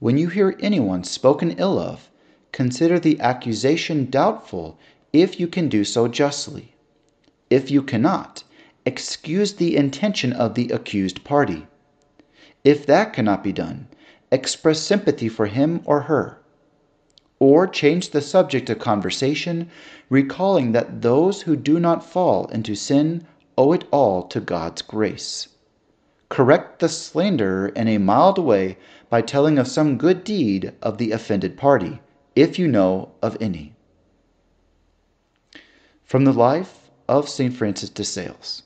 When you hear anyone spoken ill of, consider the accusation doubtful if you can do so justly. If you cannot, excuse the intention of the accused party. If that cannot be done, express sympathy for him or her. Or change the subject of conversation, recalling that those who do not fall into sin owe it all to God's grace. Correct the slanderer in a mild way by telling of some good deed of the offended party, if you know of any. From the life of St. Francis de Sales.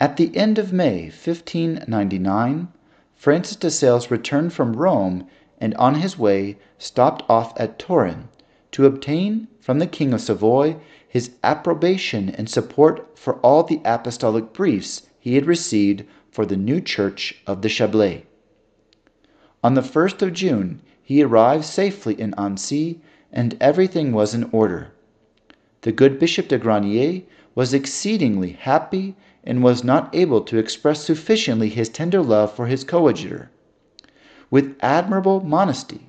At the end of May 1599, Francis de Sales returned from Rome and on his way stopped off at Turin to obtain from the King of Savoy his approbation and support for all the apostolic briefs he had received for the new church of the Chablais. On the 1st of June he arrived safely in Annecy and everything was in order. The good Bishop de Granier was exceedingly happy and was not able to express sufficiently his tender love for his coadjutor. With admirable modesty,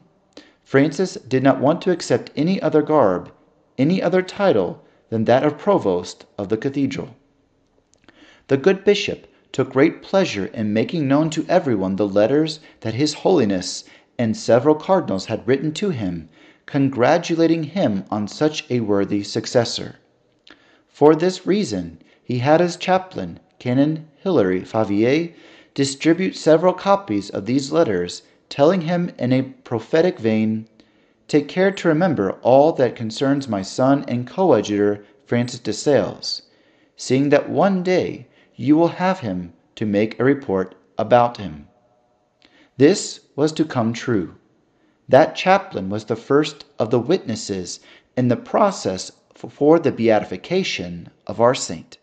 Francis did not want to accept any other garb, any other title than that of provost of the cathedral. The good bishop took great pleasure in making known to everyone the letters that His Holiness and several cardinals had written to him, congratulating him on such a worthy successor. For this reason, he had his chaplain, Canon Hilary Favier, distribute several copies of these letters, telling him in a prophetic vein, Take care to remember all that concerns my son and coadjutor Francis de Sales, seeing that one day you will have him to make a report about him. This was to come true. That chaplain was the first of the witnesses in the process for the beatification of our saint.